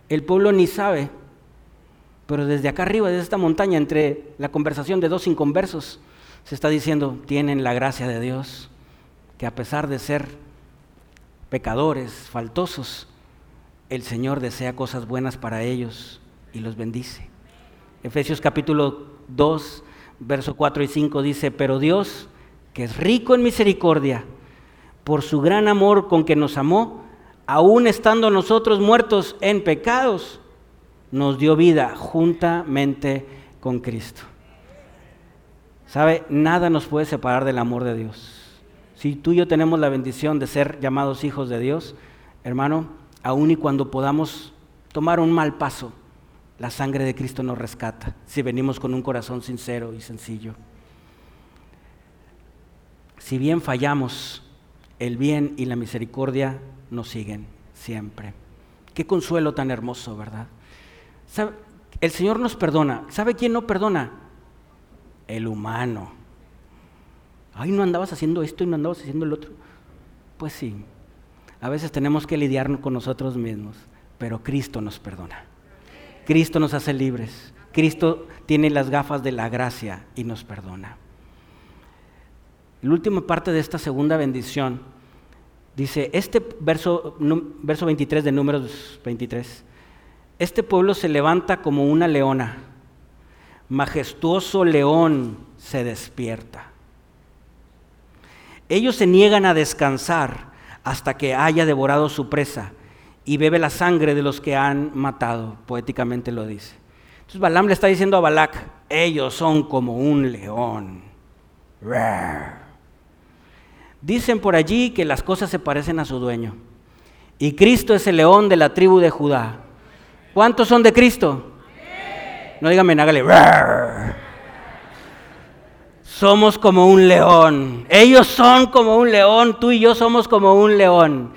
El pueblo ni sabe, pero desde acá arriba, desde esta montaña, entre la conversación de dos inconversos, se está diciendo, tienen la gracia de Dios, que a pesar de ser pecadores, faltosos, el Señor desea cosas buenas para ellos y los bendice. Efesios capítulo 2, verso 4 y 5 dice, pero Dios, que es rico en misericordia, por su gran amor con que nos amó, aun estando nosotros muertos en pecados, nos dio vida juntamente con Cristo. ¿Sabe? Nada nos puede separar del amor de Dios. Si tú y yo tenemos la bendición de ser llamados hijos de Dios, hermano, aun y cuando podamos tomar un mal paso, la sangre de Cristo nos rescata si venimos con un corazón sincero y sencillo. Si bien fallamos, el bien y la misericordia nos siguen siempre. Qué consuelo tan hermoso, ¿verdad? El Señor nos perdona. ¿Sabe quién no perdona? El humano. Ay, no andabas haciendo esto y no andabas haciendo el otro. Pues sí, a veces tenemos que lidiar con nosotros mismos, pero Cristo nos perdona. Cristo nos hace libres. Cristo tiene las gafas de la gracia y nos perdona. La última parte de esta segunda bendición dice, este verso, verso 23 de números 23, este pueblo se levanta como una leona, majestuoso león se despierta. Ellos se niegan a descansar hasta que haya devorado su presa y bebe la sangre de los que han matado, poéticamente lo dice. Entonces Balaam le está diciendo a Balac, ellos son como un león. Dicen por allí que las cosas se parecen a su dueño. Y Cristo es el león de la tribu de Judá. ¿Cuántos son de Cristo? No dígame, hágale. Somos como un león. Ellos son como un león, tú y yo somos como un león.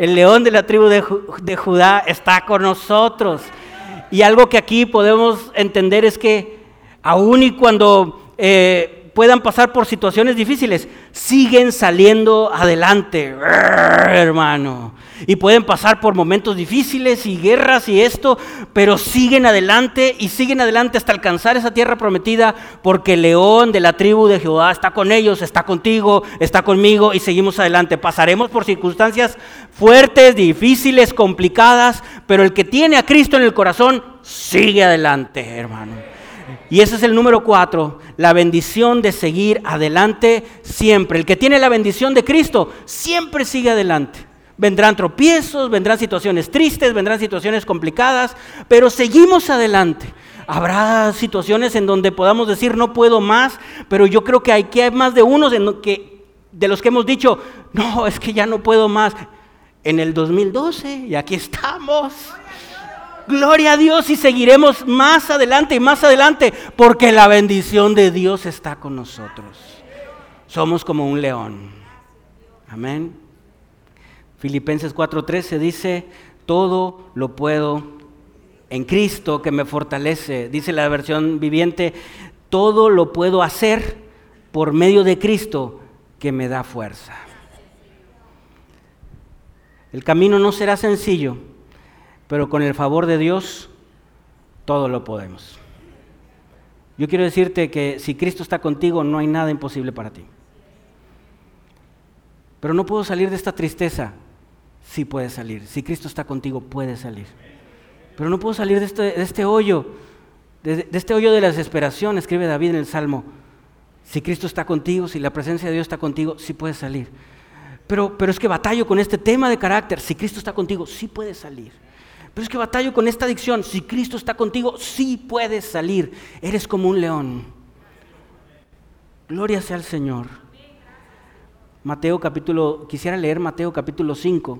El león de la tribu de, Judá está con nosotros. Y algo que aquí podemos entender es que aun y cuando eh, puedan pasar por situaciones difíciles, siguen saliendo adelante, hermano y pueden pasar por momentos difíciles y guerras y esto, pero siguen adelante y siguen adelante hasta alcanzar esa tierra prometida porque el león de la tribu de Jehová está con ellos, está contigo, está conmigo y seguimos adelante. Pasaremos por circunstancias fuertes, difíciles, complicadas, pero el que tiene a Cristo en el corazón sigue adelante, hermano. Y ese es el número cuatro, la bendición de seguir adelante siempre. El que tiene la bendición de Cristo siempre sigue adelante. Vendrán tropiezos, vendrán situaciones tristes, vendrán situaciones complicadas, pero seguimos adelante. Habrá situaciones en donde podamos decir no puedo más, pero yo creo que hay, que hay más de unos que, de los que hemos dicho, no, es que ya no puedo más. En el 2012, y aquí estamos. Gloria a Dios y seguiremos más adelante y más adelante, porque la bendición de Dios está con nosotros. Somos como un león. Amén. Filipenses 4:13 dice, todo lo puedo en Cristo que me fortalece. Dice la versión viviente, todo lo puedo hacer por medio de Cristo que me da fuerza. El camino no será sencillo, pero con el favor de Dios todo lo podemos. Yo quiero decirte que si Cristo está contigo, no hay nada imposible para ti. Pero no puedo salir de esta tristeza sí puedes salir. Si Cristo está contigo, puedes salir. Pero no puedo salir de este, este hoyo, de, este hoyo de la desesperación, escribe David en el Salmo. Si Cristo está contigo, si la presencia de Dios está contigo, sí puedes salir. Pero, pero es que batallo con este tema de carácter. Si Cristo está contigo, sí puedes salir. Pero es que batallo con esta adicción. Si Cristo está contigo, sí puedes salir. Eres como un león. Gloria sea al Señor. Mateo capítulo, quisiera leer Mateo capítulo 5,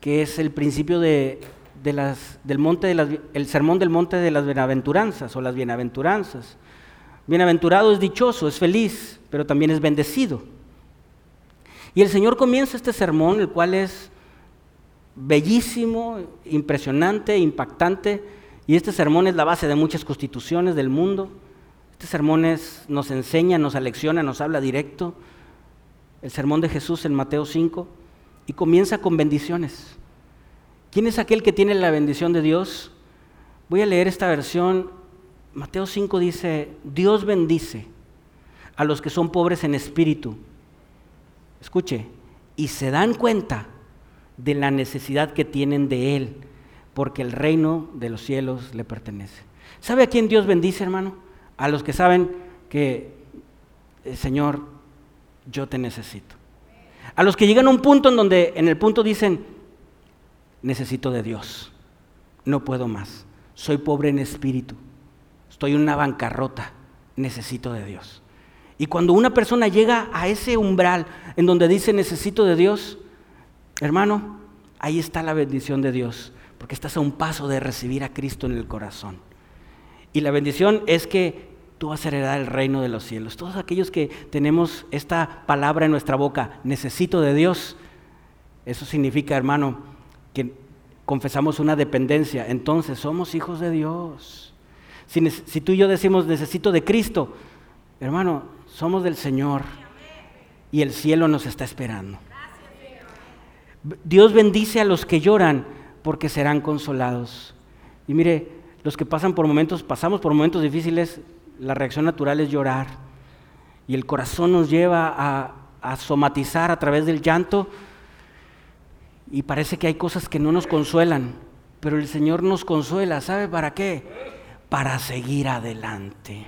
que es el principio de, del monte de las, el sermón del monte de las bienaventuranzas o las bienaventuranzas. Bienaventurado es dichoso, es feliz, pero también es bendecido. Y el Señor comienza este sermón, el cual es bellísimo, impresionante, impactante, y este sermón es la base de muchas constituciones del mundo. Este sermón nos enseña, nos alecciona, nos habla directo. El sermón de Jesús en Mateo 5 y comienza con bendiciones. ¿Quién es aquel que tiene la bendición de Dios? Voy a leer esta versión. Mateo 5 dice, Dios bendice a los que son pobres en espíritu. Escuche, y se dan cuenta de la necesidad que tienen de Él, porque el reino de los cielos le pertenece. ¿Sabe a quién Dios bendice, hermano? A los que saben que, eh, Señor, yo te necesito. A los que llegan a un punto en donde en el punto dicen, necesito de Dios, no puedo más, soy pobre en espíritu, estoy en una bancarrota, necesito de Dios. Y cuando una persona llega a ese umbral en donde dice necesito de Dios, Hermano, ahí está la bendición de Dios, porque estás a un paso de recibir a Cristo en el corazón. Y la bendición es que tú vas a heredar el reino de los cielos. Todos aquellos que tenemos esta palabra en nuestra boca, necesito de Dios, eso significa, hermano, que confesamos una dependencia. Entonces somos hijos de Dios. Si, si tú y yo decimos necesito de Cristo, hermano, somos del Señor y el cielo nos está esperando. Dios bendice a los que lloran porque serán consolados. Y mire, los que pasan por momentos, pasamos por momentos difíciles, la reacción natural es llorar. Y el corazón nos lleva a, a somatizar a través del llanto. Y parece que hay cosas que no nos consuelan, pero el Señor nos consuela. ¿Sabe para qué? Para seguir adelante.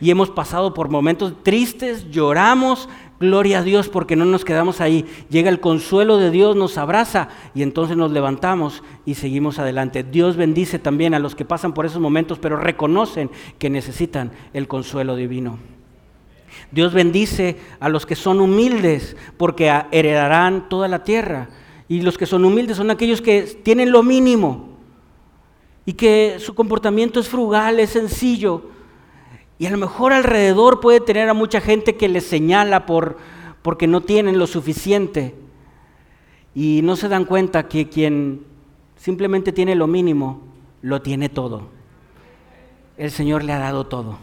Y hemos pasado por momentos tristes, lloramos, Gloria a Dios porque no nos quedamos ahí. Llega el consuelo de Dios, nos abraza y entonces nos levantamos y seguimos adelante. Dios bendice también a los que pasan por esos momentos, pero reconocen que necesitan el consuelo divino. Dios bendice a los que son humildes porque heredarán toda la tierra. Y los que son humildes son aquellos que tienen lo mínimo y que su comportamiento es frugal, es sencillo, y a lo mejor alrededor puede tener a mucha gente que le señala por, porque no tienen lo suficiente. Y no se dan cuenta que quien simplemente tiene lo mínimo, lo tiene todo. El Señor le ha dado todo.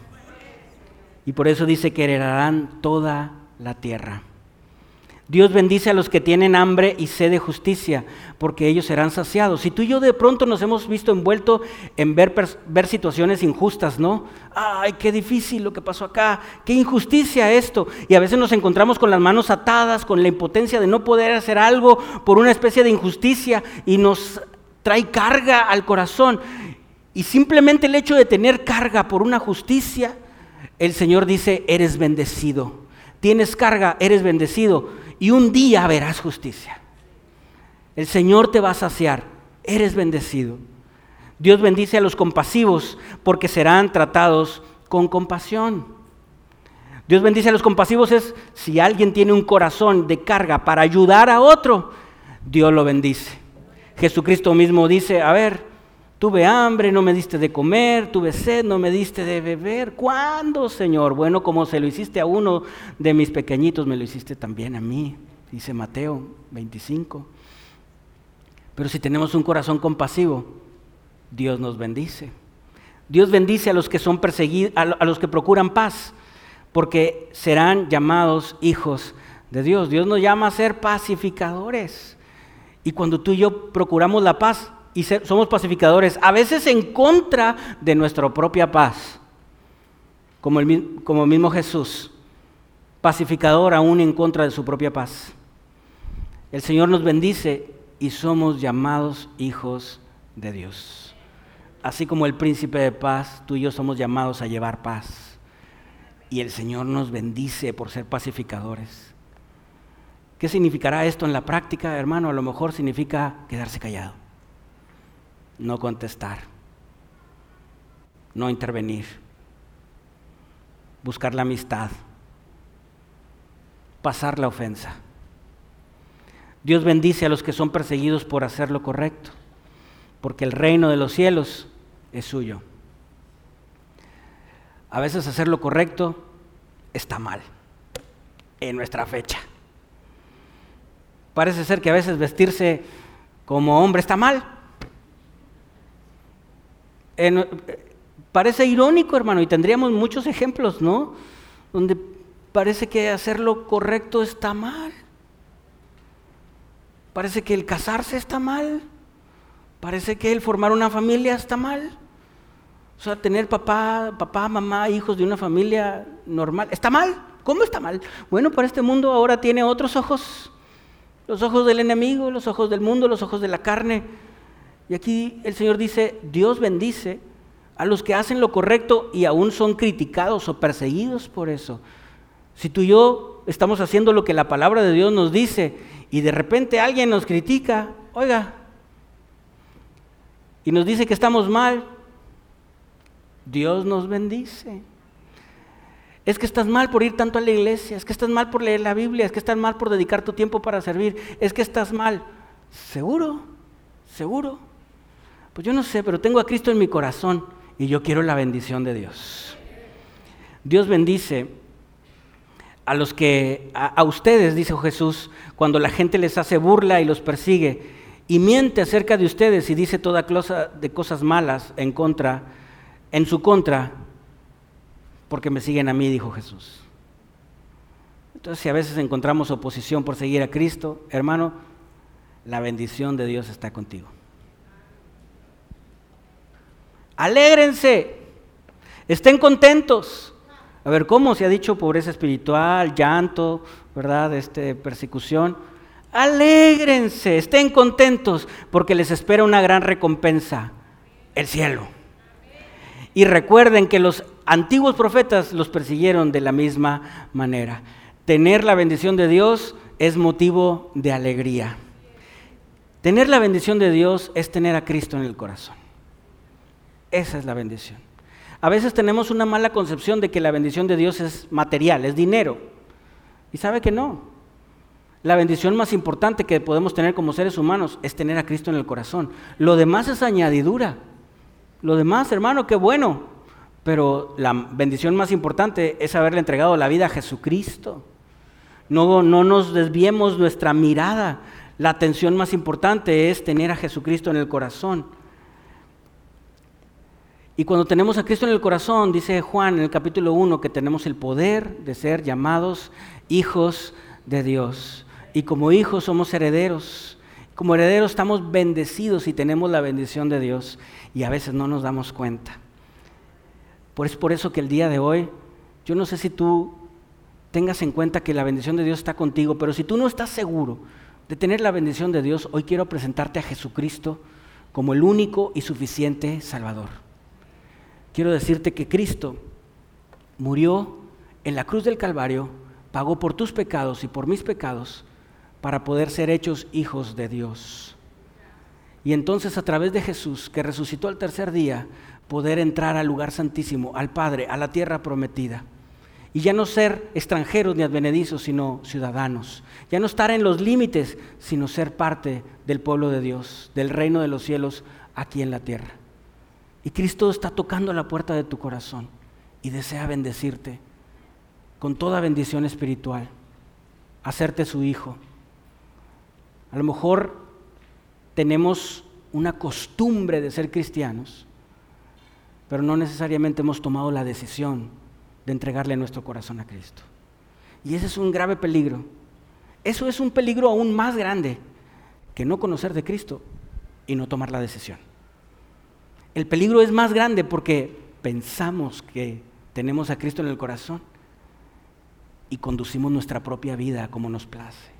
Y por eso dice que heredarán toda la tierra. Dios bendice a los que tienen hambre y sed de justicia, porque ellos serán saciados. Si tú y yo de pronto nos hemos visto envueltos en ver, ver, situaciones injustas, ¿no? Ay, qué difícil lo que pasó acá, qué injusticia esto. Y a veces nos encontramos con las manos atadas, con la impotencia de no poder hacer algo por una especie de injusticia y nos trae carga al corazón. Y simplemente el hecho de tener carga por una justicia, el Señor dice, eres bendecido. Tienes carga, eres bendecido y un día verás justicia. El Señor te va a saciar, eres bendecido. Dios bendice a los compasivos porque serán tratados con compasión. Dios bendice a los compasivos es si alguien tiene un corazón de carga para ayudar a otro, Dios lo bendice. Jesucristo mismo dice, a ver, tuve hambre, no me diste de comer, tuve sed, no me diste de beber. ¿Cuándo, Señor? Bueno, como se lo hiciste a uno de mis pequeñitos, me lo hiciste también a mí, dice Mateo 25. Pero si tenemos un corazón compasivo, Dios nos bendice. Dios bendice a los que son perseguidos, a los que procuran paz, porque serán llamados hijos de Dios. Dios nos llama a ser pacificadores. Y cuando tú y yo procuramos la paz, y somos pacificadores, a veces en contra de nuestra propia paz, como el, como mismo Jesús, pacificador aún en contra de su propia paz. El Señor nos bendice y somos llamados hijos de Dios. Así como el príncipe de paz, tú y yo somos llamados a llevar paz. Y el Señor nos bendice por ser pacificadores. ¿Qué significará esto en la práctica, hermano? A lo mejor significa quedarse callado no contestar, no intervenir, buscar la amistad, pasar la ofensa. Dios bendice a los que son perseguidos por hacer lo correcto, porque el reino de los cielos es suyo. A veces hacer lo correcto está mal en nuestra fecha. Parece ser que a veces vestirse como hombre está mal. Parece irónico, hermano, y tendríamos muchos ejemplos, ¿no? Donde parece que hacer lo correcto está mal. Parece que el casarse está mal. Parece que el formar una familia está mal. O sea, tener papá, papá, mamá, hijos de una familia normal, ¿está mal? ¿Cómo está mal? Bueno, para este mundo ahora tiene otros ojos. Los ojos del enemigo, los ojos del mundo, los ojos de la carne. Y aquí el Señor dice, Dios bendice a los que hacen lo correcto y aún son criticados o perseguidos por eso. Si tú y yo estamos haciendo lo que la palabra de Dios nos dice y de repente alguien nos critica, oiga, y nos dice que estamos mal, Dios nos bendice. Es que estás mal por ir tanto a la iglesia, es que estás mal por leer la Biblia, es que estás mal por dedicar tu tiempo para servir, es que estás mal. ¿Seguro? ¿Seguro? Pues yo no sé, pero tengo a Cristo en mi corazón y yo quiero la bendición de Dios. Dios bendice a los que, a, ustedes, dice Jesús, cuando la gente les hace burla y los persigue y miente acerca de ustedes y dice toda clase de cosas malas en contra en su contra porque me siguen a mí, dijo Jesús. Entonces, si a veces encontramos oposición por seguir a Cristo, hermano, la bendición de Dios está contigo. Alégrense, estén contentos. A ver, ¿cómo se ha dicho pobreza espiritual, llanto, verdad, este, persecución? Alégrense, estén contentos, porque les espera una gran recompensa, el cielo. Y recuerden que los antiguos profetas los persiguieron de la misma manera. Tener la bendición de Dios es motivo de alegría. Tener la bendición de Dios es tener a Cristo en el corazón. Esa es la bendición. A veces tenemos una mala concepción de que la bendición de Dios es material, es dinero. Y sabe que no. La bendición más importante que podemos tener como seres humanos es tener a Cristo en el corazón. Lo demás es añadidura. Lo demás, hermano, qué bueno. Pero la bendición más importante es haberle entregado la vida a Jesucristo. No, no nos desviemos nuestra mirada. La atención más importante es tener a Jesucristo en el corazón. Y cuando tenemos a Cristo en el corazón, dice Juan en el capítulo 1, que tenemos el poder de ser llamados hijos de Dios. Y como hijos somos herederos. Como herederos estamos bendecidos y tenemos la bendición de Dios y a veces no nos damos cuenta. Pues es por eso que el día de hoy, yo no sé si tú tengas en cuenta que la bendición de Dios está contigo, pero si tú no estás seguro de tener la bendición de Dios, hoy quiero presentarte a Jesucristo como el único y suficiente Salvador. Quiero decirte que Cristo murió en la cruz del Calvario, pagó por tus pecados y por mis pecados para poder ser hechos hijos de Dios. Y entonces a través de Jesús, que resucitó al tercer día, poder entrar al lugar santísimo, al Padre, a la tierra prometida. Y ya no ser extranjeros ni advenedizos, sino ciudadanos. Ya no estar en los límites, sino ser parte del pueblo de Dios, del reino de los cielos aquí en la tierra. Y Cristo está tocando la puerta de tu corazón y desea bendecirte con toda bendición espiritual, hacerte su hijo. A lo mejor tenemos una costumbre de ser cristianos, pero no necesariamente hemos tomado la decisión de entregarle nuestro corazón a Cristo. Y ese es un grave peligro. Eso es un peligro aún más grande que no conocer de Cristo y no tomar la decisión. El peligro es más grande porque pensamos que tenemos a Cristo en el corazón y conducimos nuestra propia vida como nos place.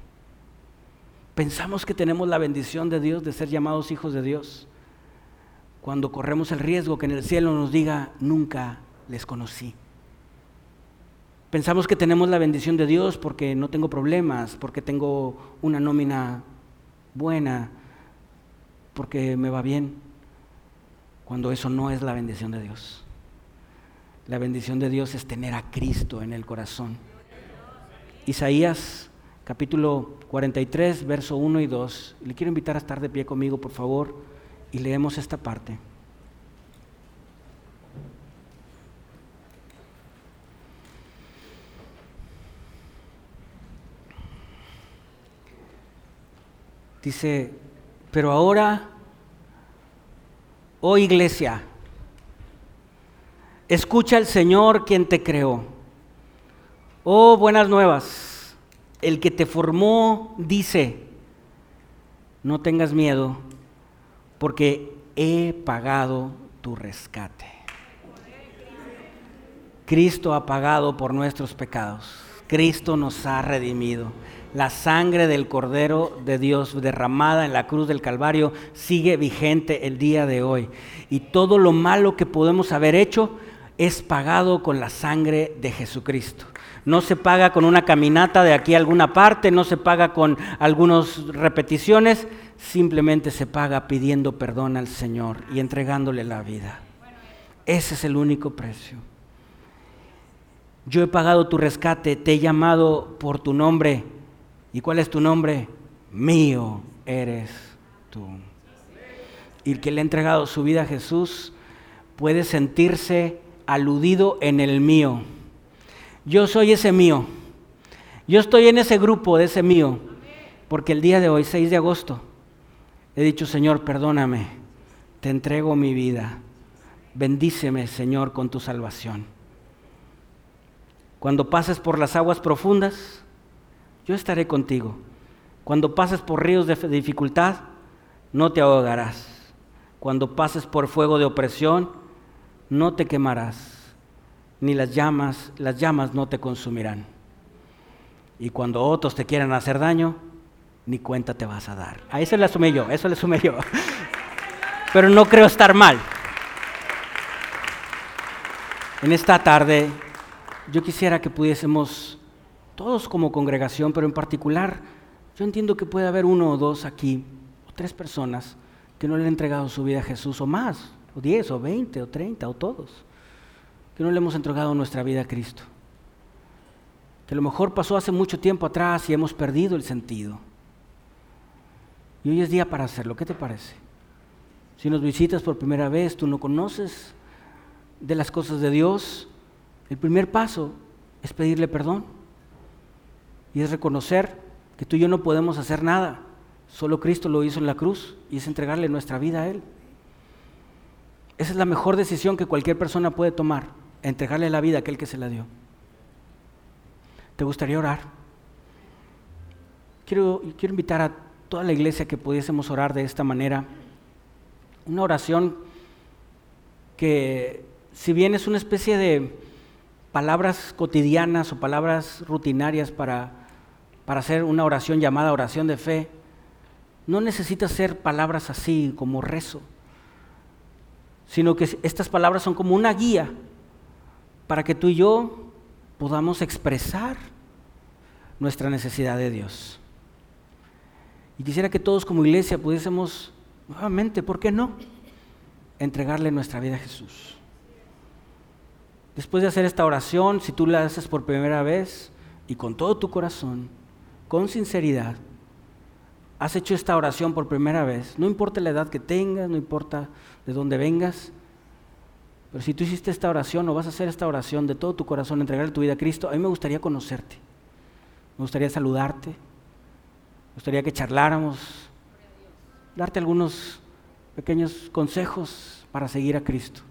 Pensamos que tenemos la bendición de Dios de ser llamados hijos de Dios cuando corremos el riesgo que en el cielo nos diga, nunca les conocí. Pensamos que tenemos la bendición de Dios porque no tengo problemas, porque tengo una nómina buena, porque me va bien. Cuando eso no es la bendición de Dios. La bendición de Dios es tener a Cristo en el corazón. Isaías capítulo 43, verso 1 y 2. Le quiero invitar a estar de pie conmigo, por favor, y leemos esta parte. Dice, pero ahora, oh iglesia, escucha al Señor quien te creó. Oh, buenas nuevas. El que te formó dice, no tengas miedo, porque he pagado tu rescate. Cristo ha pagado por nuestros pecados. Cristo nos ha redimido la sangre del Cordero de Dios derramada en la cruz del Calvario sigue vigente el día de hoy. Y todo lo malo que podemos haber hecho es pagado con la sangre de Jesucristo. No se paga con una caminata de aquí a alguna parte, no se paga con algunas repeticiones, simplemente se paga pidiendo perdón al Señor y entregándole la vida. Ese es el único precio. Yo he pagado tu rescate, te he llamado por tu nombre ¿Y cuál es tu nombre? Mío eres tú. Y el que le ha entregado su vida a Jesús puede sentirse aludido en el mío. Yo soy ese mío. Yo estoy en ese grupo de ese mío. Porque el día de hoy, 6 de agosto, he dicho, Señor, perdóname, te entrego mi vida. Bendíceme, Señor, con tu salvación. Cuando pases por las aguas profundas, yo estaré contigo. Cuando pases por ríos de dificultad, no te ahogarás. Cuando pases por fuego de opresión, no te quemarás, ni las llamas, las llamas no te consumirán. Y cuando otros te quieran hacer daño, ni cuenta te vas a dar. A eso le asumí yo, eso le asumí yo. Pero no creo estar mal. En esta tarde, yo quisiera que pudiésemos todos como congregación, pero en particular yo entiendo que puede haber uno o dos aquí, o tres personas, que no le han entregado su vida a Jesús, o más, o diez, o veinte, o treinta, o todos, que no le hemos entregado nuestra vida a Cristo. Que a lo mejor pasó hace mucho tiempo atrás y hemos perdido el sentido. Y hoy es día para hacerlo, ¿qué te parece? Si nos visitas por primera vez, tú no conoces de las cosas de Dios, el primer paso es pedirle perdón. Y es reconocer que tú y yo no podemos hacer nada. Solo Cristo lo hizo en la cruz y es entregarle nuestra vida a Él. Esa es la mejor decisión que cualquier persona puede tomar, entregarle la vida a aquel que se la dio. ¿Te gustaría orar? Quiero, quiero invitar a toda la iglesia que pudiésemos orar de esta manera. Una oración que si bien es una especie de palabras cotidianas o palabras rutinarias para para hacer una oración llamada oración de fe, no necesita ser palabras así como rezo, sino que estas palabras son como una guía para que tú y yo podamos expresar nuestra necesidad de Dios. Y quisiera que todos como iglesia pudiésemos, nuevamente, ¿por qué no? Entregarle nuestra vida a Jesús. Después de hacer esta oración, si tú la haces por primera vez y con todo tu corazón, con sinceridad, has hecho esta oración por primera vez, no importa la edad que tengas, no importa de dónde vengas, pero si tú hiciste esta oración o vas a hacer esta oración de todo tu corazón, entregar tu vida a Cristo, a mí me gustaría conocerte, me gustaría saludarte, me gustaría que charláramos, darte algunos pequeños consejos para seguir a Cristo.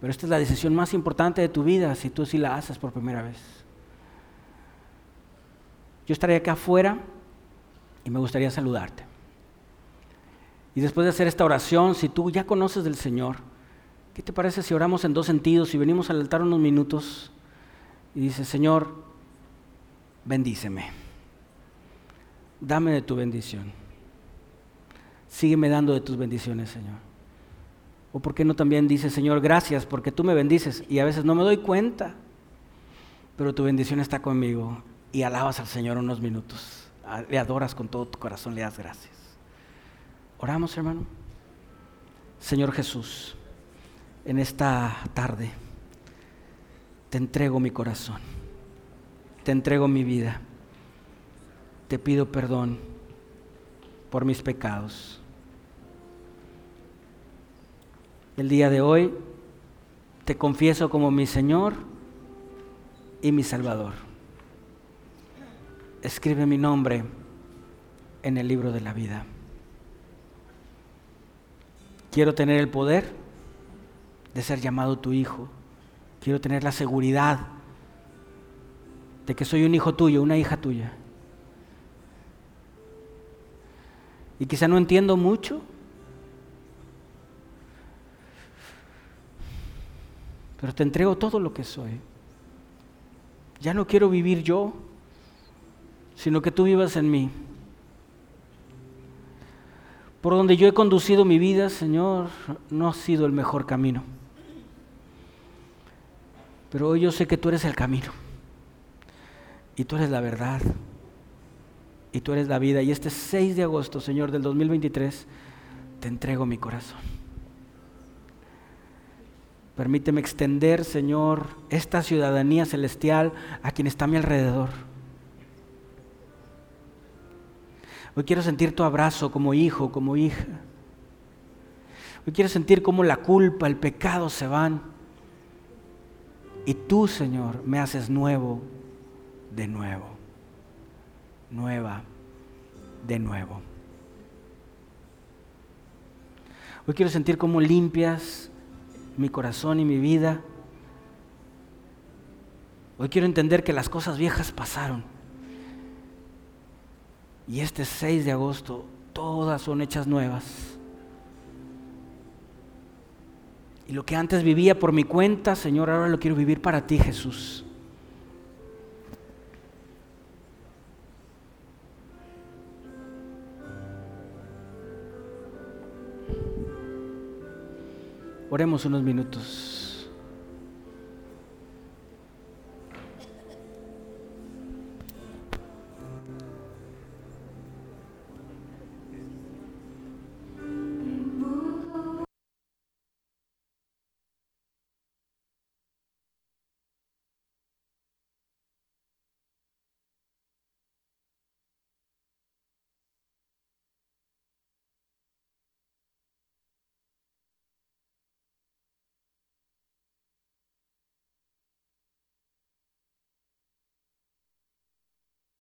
Pero esta es la decisión más importante de tu vida si tú sí la haces por primera vez. Yo estaré acá afuera y me gustaría saludarte. Y después de hacer esta oración, si tú ya conoces del Señor, ¿qué te parece si oramos en dos sentidos y venimos al altar unos minutos y dices, Señor, bendíceme, dame de tu bendición, sígueme dando de tus bendiciones, Señor. O por qué no también dices, Señor, gracias porque tú me bendices y a veces no me doy cuenta, pero tu bendición está conmigo y alabas al Señor unos minutos. Le adoras con todo tu corazón, le das gracias. Oramos, hermano. Señor Jesús, en esta tarde. Te entrego mi corazón, te entrego mi vida, te pido perdón por mis pecados. El día de hoy te confieso como mi Señor y mi Salvador. Escribe mi nombre en el libro de la vida. Quiero tener el poder de ser llamado tu hijo. Quiero tener la seguridad de que soy un hijo tuyo, una hija tuya. Y quizá no entiendo mucho, pero te entrego todo lo que soy. Ya no quiero vivir yo, sino que tú vivas en mí. Por donde yo he conducido mi vida, Señor, no ha sido el mejor camino. Pero hoy yo sé que tú eres el camino. Y tú eres la verdad. Y tú eres la vida. Y este 6 de agosto, Señor, del 2023, te entrego mi corazón. Permíteme extender, Señor, esta ciudadanía celestial a quien está a mi alrededor. Hoy quiero sentir tu abrazo como hijo, como hija. Hoy quiero sentir cómo la culpa, el pecado se van. Y tú, Señor, me haces nuevo de nuevo. Nueva de nuevo. Hoy quiero sentir cómo limpias mi corazón y mi vida. Hoy quiero entender que las cosas viejas pasaron. Y este 6 de agosto todas son hechas nuevas. Y lo que antes vivía por mi cuenta, Señor, ahora lo quiero vivir para ti, Jesús. Oremos unos minutos.